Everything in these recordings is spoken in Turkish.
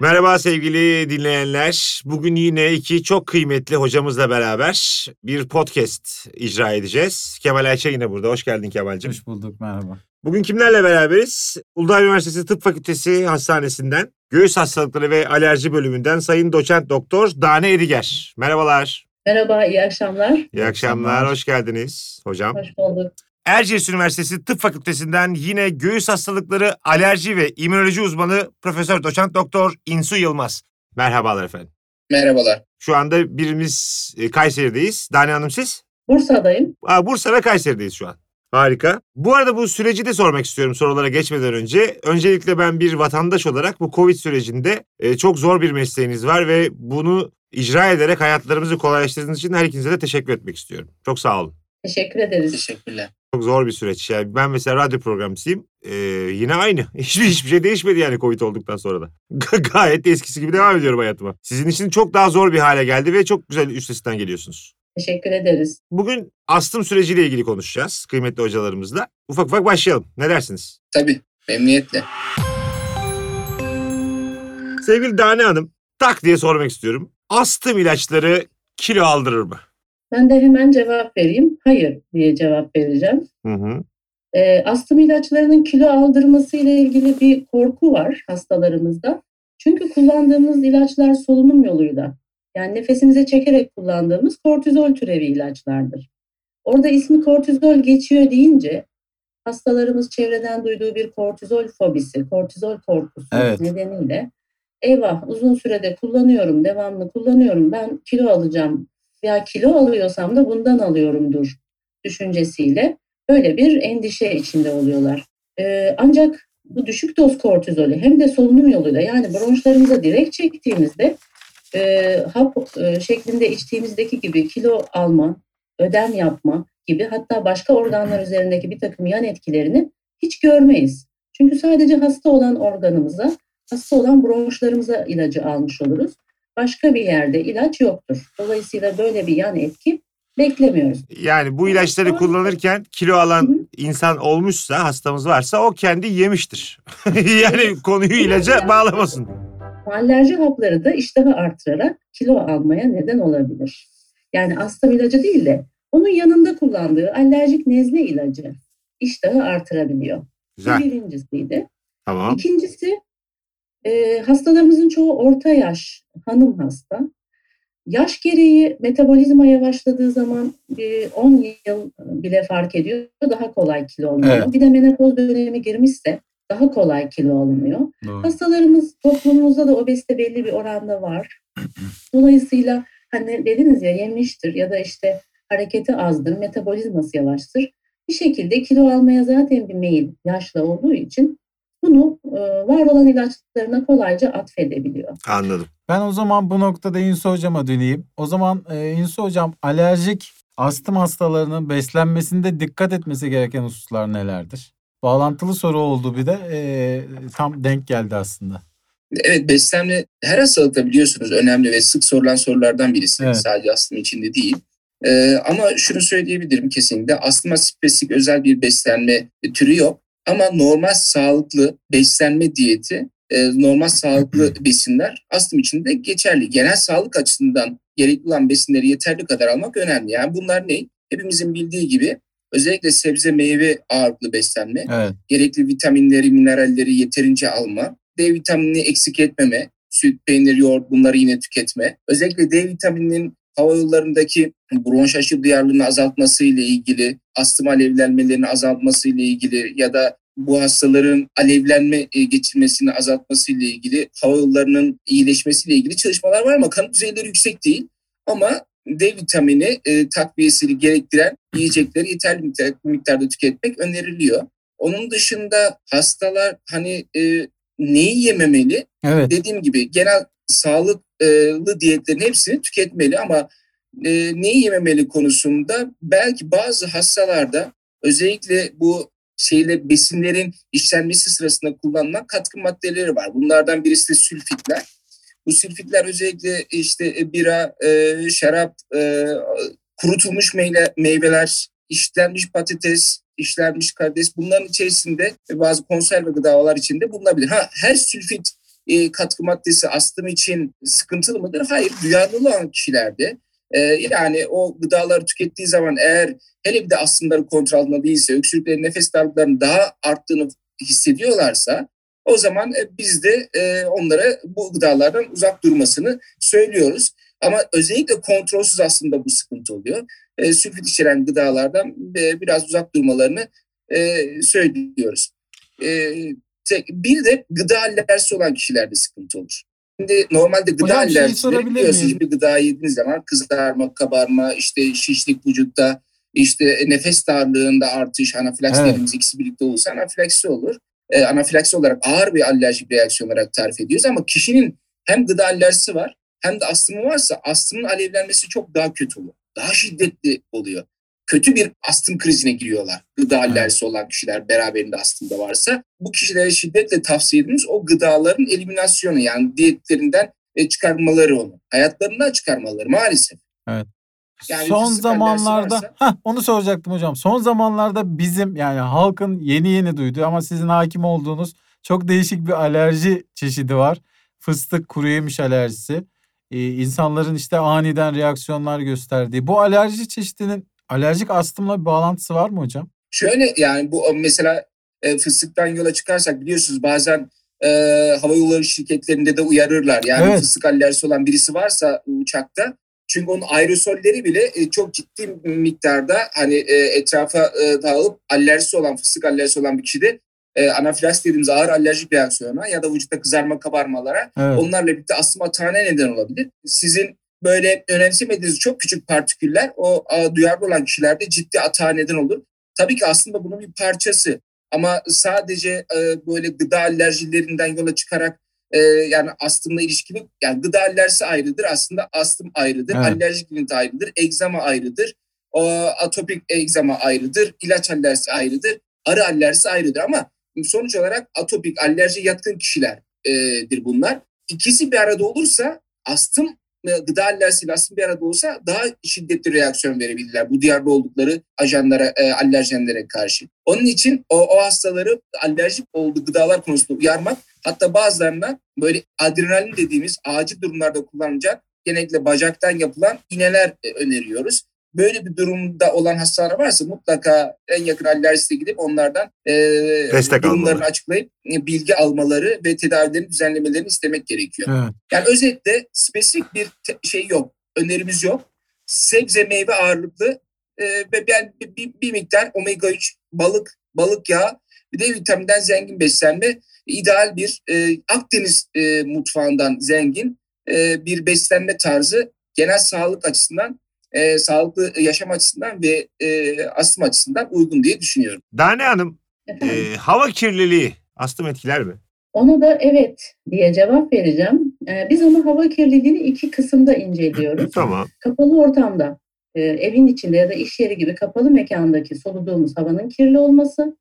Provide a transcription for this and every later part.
Merhaba sevgili dinleyenler. Bugün yine iki çok kıymetli hocamızla beraber bir podcast icra edeceğiz. Kemal Ayça yine burada. Hoş geldin Kemal'cim. Hoş bulduk merhaba. Bugün kimlerle beraberiz? Uludağ Üniversitesi Tıp Fakültesi Hastanesi'nden Göğüs Hastalıkları ve Alerji Bölümünden Sayın Doçent Doktor Dane Ediger. Merhabalar. Merhaba, iyi akşamlar. İyi, akşamlar, hoş geldiniz hocam. Hoş bulduk. Erciyes Üniversitesi Tıp Fakültesinden yine göğüs hastalıkları, alerji ve immünoloji uzmanı Profesör Doçent Doktor İnsu Yılmaz. Merhabalar efendim. Merhabalar. Şu anda birimiz e, Kayseri'deyiz. Dani Hanım siz? Bursa'dayım. Aa, Bursa ve Kayseri'deyiz şu an. Harika. Bu arada bu süreci de sormak istiyorum sorulara geçmeden önce. Öncelikle ben bir vatandaş olarak bu Covid sürecinde e, çok zor bir mesleğiniz var ve bunu icra ederek hayatlarımızı kolaylaştırdığınız için her ikinize de teşekkür etmek istiyorum. Çok sağ olun. Teşekkür ederiz. Teşekkürler. Çok zor bir süreç. Yani ben mesela radyo programcısıyım. Ee, yine aynı. Hiçbir, hiçbir şey değişmedi yani Covid olduktan sonra da. Gayet de eskisi gibi devam ediyorum hayatıma. Sizin için çok daha zor bir hale geldi ve çok güzel üstesinden geliyorsunuz. Teşekkür ederiz. Bugün astım süreciyle ilgili konuşacağız kıymetli hocalarımızla. Ufak ufak başlayalım. Ne dersiniz? Tabii, memnuniyetle. Sevgili Dane Hanım, tak diye sormak istiyorum. Astım ilaçları kilo aldırır mı? Ben de hemen cevap vereyim. Hayır diye cevap vereceğim. Hı hı. E, astım ilaçlarının kilo aldırması ile ilgili bir korku var hastalarımızda. Çünkü kullandığımız ilaçlar solunum yoluyla yani nefesimize çekerek kullandığımız kortizol türevi ilaçlardır. Orada ismi kortizol geçiyor deyince hastalarımız çevreden duyduğu bir kortizol fobisi, kortizol korkusu evet. nedeniyle eyvah uzun sürede kullanıyorum, devamlı kullanıyorum ben kilo alacağım veya kilo alıyorsam da bundan alıyorumdur düşüncesiyle böyle bir endişe içinde oluyorlar. Ee, ancak bu düşük doz kortizolü hem de solunum yoluyla yani bronşlarımıza direkt çektiğimizde e, hap e, şeklinde içtiğimizdeki gibi kilo alma, ödem yapma gibi hatta başka organlar üzerindeki bir takım yan etkilerini hiç görmeyiz. Çünkü sadece hasta olan organımıza, hasta olan bronşlarımıza ilacı almış oluruz. Başka bir yerde ilaç yoktur. Dolayısıyla böyle bir yan etki beklemiyoruz. Yani bu ilaçları kullanırken kilo alan Hı-hı. insan olmuşsa, hastamız varsa o kendi yemiştir. yani konuyu ilaca bağlamasın. Alerji hapları da iştahı artırarak kilo almaya neden olabilir. Yani astım ilacı değil de onun yanında kullandığı alerjik nezle ilacı iştahı artırabiliyor. Güzel. Bu birincisiydi. Tamam. İkincisi e, hastalarımızın çoğu orta yaş hanım hasta. Yaş gereği metabolizma yavaşladığı zaman bir 10 yıl bile fark ediyor. Daha kolay kilo alınıyor. Evet. Bir de menopoz dönemi girmişse daha kolay kilo alınıyor. Doğru. Hastalarımız toplumumuzda da obezite belli bir oranda var. Dolayısıyla hani dediniz ya yemiştir ya da işte hareketi azdır, metabolizması yavaştır. Bir şekilde kilo almaya zaten bir meyil yaşla olduğu için bunu e, var olan ilaçlarına kolayca atfedebiliyor. Anladım. Ben o zaman bu noktada İnsu Hocam'a döneyim. O zaman e, İnsu Hocam alerjik astım hastalarının beslenmesinde dikkat etmesi gereken hususlar nelerdir? Bağlantılı soru oldu bir de e, tam denk geldi aslında. Evet beslenme her hastalıkta biliyorsunuz önemli ve sık sorulan sorulardan birisi. Evet. Sadece astım içinde değil. Ee, ama şunu söyleyebilirim kesinlikle astıma spesifik özel bir beslenme türü yok. Ama normal sağlıklı beslenme diyeti, e, normal sağlıklı besinler astım için de geçerli. Genel sağlık açısından gerekli olan besinleri yeterli kadar almak önemli. Yani bunlar ne? Hepimizin bildiği gibi özellikle sebze meyve ağırlıklı beslenme, evet. gerekli vitaminleri, mineralleri yeterince alma, D vitaminini eksik etmeme, süt, peynir, yoğurt bunları yine tüketme. Özellikle D vitamininin hava yollarındaki bronş aşı duyarlılığını azaltması ile ilgili, astım alevlenmelerini azaltması ile ilgili ya da bu hastaların alevlenme e, geçirmesini azaltması ile ilgili, hava yollarının iyileşmesiyle ilgili çalışmalar var ama kanıt düzeyleri yüksek değil. Ama D vitamini e, takviyesini gerektiren yiyecekleri yeterli miktarda tüketmek öneriliyor. Onun dışında hastalar hani e, neyi yememeli? Evet. Dediğim gibi genel sağlıklı diyetlerin hepsini tüketmeli ama e, neyi yememeli konusunda belki bazı hastalarda özellikle bu şeyle besinlerin işlenmesi sırasında kullanılan katkı maddeleri var. Bunlardan birisi de sülfitler. Bu sülfitler özellikle işte e, bira, e, şarap, e, kurutulmuş meyve, meyveler, işlenmiş patates, işlenmiş karides bunların içerisinde bazı konserve gıdalar içinde bulunabilir. Ha her sülfit e, katkı maddesi astım için sıkıntılı mıdır? Hayır. Duyarlı olan kişilerde e, yani o gıdaları tükettiği zaman eğer hele bir de astımları kontrol altında değilse, öksürüklerin, nefes darlıklarının daha arttığını hissediyorlarsa o zaman e, biz de e, onlara bu gıdalardan uzak durmasını söylüyoruz. Ama özellikle kontrolsüz aslında bu sıkıntı oluyor. E, sülfit içeren gıdalardan e, biraz uzak durmalarını e, söylüyoruz. E, bir de gıda alerjisi olan kişilerde sıkıntı olur. Şimdi normalde gıda Hocam, şey alerjileri biliyorsunuz bir gıda yediğiniz zaman kızarma, kabarma, işte şişlik vücutta, işte nefes darlığında artış, anafilaksi evet. dediğimiz ikisi birlikte olursa anafilaksi olur. E, anafilaksi olarak ağır bir alerjik reaksiyon olarak tarif ediyoruz ama kişinin hem gıda alerjisi var hem de astımı varsa astımın alevlenmesi çok daha kötü oluyor. Daha şiddetli oluyor. Kötü bir astım krizine giriyorlar. Gıda alerjisi olan kişiler beraberinde astımda varsa. Bu kişilere şiddetle tavsiye ediniz o gıdaların eliminasyonu yani diyetlerinden e, çıkarmaları onu. Hayatlarından çıkarmaları maalesef. Evet. Yani son zamanlarda varsa... heh, onu soracaktım hocam. Son zamanlarda bizim yani halkın yeni yeni duyduğu ama sizin hakim olduğunuz çok değişik bir alerji çeşidi var. Fıstık kuru yemiş alerjisi e, insanların işte aniden reaksiyonlar gösterdiği. Bu alerji çeşidinin alerjik astımla bir bağlantısı var mı hocam? Şöyle yani bu mesela e, fıstıktan yola çıkarsak biliyorsunuz bazen e, hava yolları şirketlerinde de uyarırlar. Yani evet. fıstık alerjisi olan birisi varsa uçakta çünkü onun aerosolleri bile e, çok ciddi miktarda hani e, etrafa e, dağılıp alerjisi olan fıstık alerjisi olan bir kişide e, anafilaksi dediğimiz ağır alerjik reaksiyona ya da vücutta kızarma kabarmalara evet. onlarla birlikte astım atağına neden olabilir. Sizin böyle önemsemediğiniz çok küçük partiküller o a, duyarlı olan kişilerde ciddi atağa neden olur. Tabii ki aslında bunun bir parçası ama sadece e, böyle gıda alerjilerinden yola çıkarak e, yani astımla ilişkili yani gıda alerjisi ayrıdır aslında astım ayrıdır, evet. alerjik rinit ayrıdır, egzama ayrıdır, o, atopik egzama ayrıdır, ilaç alerjisi ayrıdır, arı alerjisi ayrıdır ama sonuç olarak atopik, alerji yatkın kişilerdir bunlar. İkisi bir arada olursa astım gıda alerjisiyle astım bir arada olsa daha şiddetli reaksiyon verebilirler bu duyarlı oldukları ajanlara, e, alerjenlere karşı. Onun için o, o hastaları alerjik olduğu gıdalar konusunda uyarmak hatta bazılarına böyle adrenalin dediğimiz acil durumlarda kullanılacak genellikle bacaktan yapılan iğneler e, öneriyoruz böyle bir durumda olan hastalar varsa mutlaka en yakın alerjiste gidip onlardan e, Destek durumlarını almalı. açıklayıp e, bilgi almaları ve tedavilerini düzenlemelerini istemek gerekiyor. Evet. Yani özetle spesifik bir şey yok, önerimiz yok. Sebze meyve ağırlıklı e, ve ben bir, bir, bir miktar omega 3 balık, balık yağı bir de vitaminden zengin beslenme ideal bir e, Akdeniz e, mutfağından zengin e, bir beslenme tarzı genel sağlık açısından e, sağlıklı yaşam açısından ve e, astım açısından uygun diye düşünüyorum. Dane Hanım, e, hava kirliliği astım etkiler mi? Ona da evet diye cevap vereceğim. Ee, biz ama hava kirliliğini iki kısımda inceliyoruz. tamam. Kapalı ortamda, e, evin içinde ya da iş yeri gibi kapalı mekandaki soluduğumuz havanın kirli olması.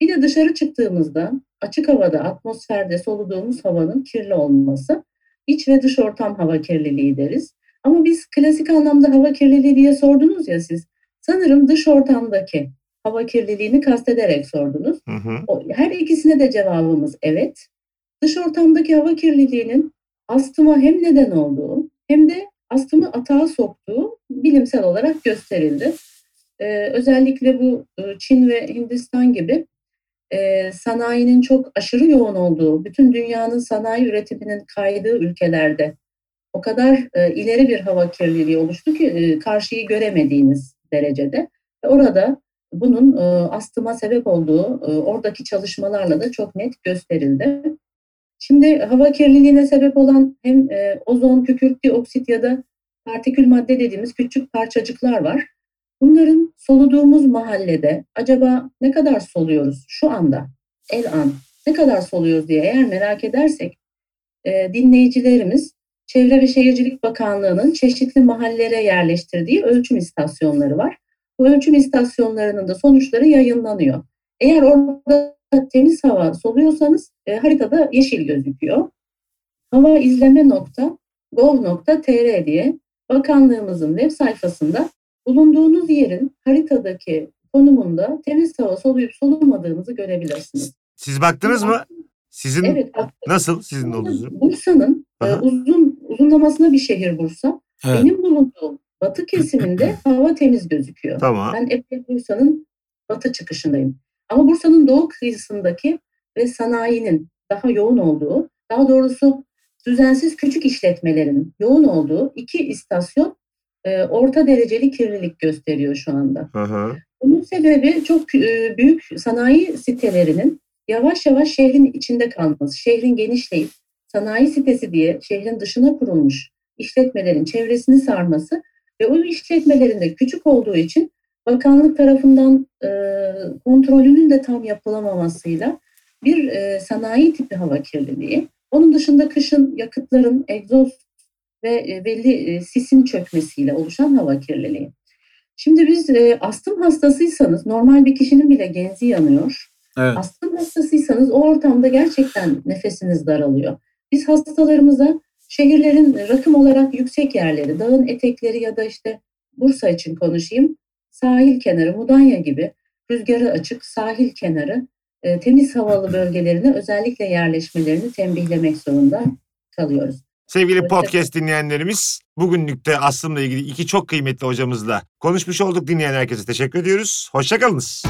Bir de dışarı çıktığımızda açık havada, atmosferde soluduğumuz havanın kirli olması. İç ve dış ortam hava kirliliği deriz. Ama biz klasik anlamda hava kirliliği diye sordunuz ya siz. Sanırım dış ortamdaki hava kirliliğini kastederek sordunuz. Hı hı. Her ikisine de cevabımız evet. Dış ortamdaki hava kirliliğinin astıma hem neden olduğu hem de astımı atağa soktuğu bilimsel olarak gösterildi. Ee, özellikle bu e, Çin ve Hindistan gibi e, sanayinin çok aşırı yoğun olduğu, bütün dünyanın sanayi üretiminin kaydığı ülkelerde o kadar e, ileri bir hava kirliliği oluştu ki e, karşıyı göremediğiniz derecede. Orada bunun e, astıma sebep olduğu e, oradaki çalışmalarla da çok net gösterildi. Şimdi hava kirliliğine sebep olan hem e, ozon, kükürt dioksit ya da partikül madde dediğimiz küçük parçacıklar var. Bunların soluduğumuz mahallede acaba ne kadar soluyoruz şu anda, el an ne kadar soluyoruz diye eğer merak edersek e, dinleyicilerimiz Çevre ve Şehircilik Bakanlığı'nın çeşitli mahallelere yerleştirdiği ölçüm istasyonları var. Bu ölçüm istasyonlarının da sonuçları yayınlanıyor. Eğer orada temiz hava soluyorsanız e, haritada yeşil gözüküyor. Hava izleme nokta gov.tr diye bakanlığımızın web sayfasında bulunduğunuz yerin haritadaki konumunda temiz hava soluyup solumadığınızı görebilirsiniz. Siz baktınız mı? Sizin Evet. nasıl sizin olduğunuz durum? Bursa'nın e, Aha. uzun uzunlamasına bir şehir Bursa. Evet. Benim bulunduğum batı kesiminde hava temiz gözüküyor. Tamam. Ben epey Bursa'nın batı çıkışındayım. Ama Bursa'nın doğu kıyısındaki ve sanayinin daha yoğun olduğu, daha doğrusu düzensiz küçük işletmelerin yoğun olduğu iki istasyon e, orta dereceli kirlilik gösteriyor şu anda. Hı. Bunun sebebi çok e, büyük sanayi sitelerinin yavaş yavaş şehrin içinde kalması. Şehrin genişleyip sanayi sitesi diye şehrin dışına kurulmuş işletmelerin çevresini sarması ve o işletmelerin de küçük olduğu için bakanlık tarafından e, kontrolünün de tam yapılamamasıyla bir e, sanayi tipi hava kirliliği. Onun dışında kışın yakıtların egzoz ve e, belli e, sisin çökmesiyle oluşan hava kirliliği. Şimdi biz e, astım hastasıysanız normal bir kişinin bile genzi yanıyor. Evet. Astım hastasıysanız o ortamda gerçekten nefesiniz daralıyor. Biz hastalarımıza şehirlerin rakım olarak yüksek yerleri, dağın etekleri ya da işte Bursa için konuşayım, sahil kenarı, Mudanya gibi rüzgarı açık sahil kenarı e, temiz havalı bölgelerine özellikle yerleşmelerini tembihlemek zorunda kalıyoruz. Sevgili podcast dinleyenlerimiz bugünlük de aslımla ilgili iki çok kıymetli hocamızla konuşmuş olduk. Dinleyen herkese teşekkür ediyoruz. Hoşçakalınız.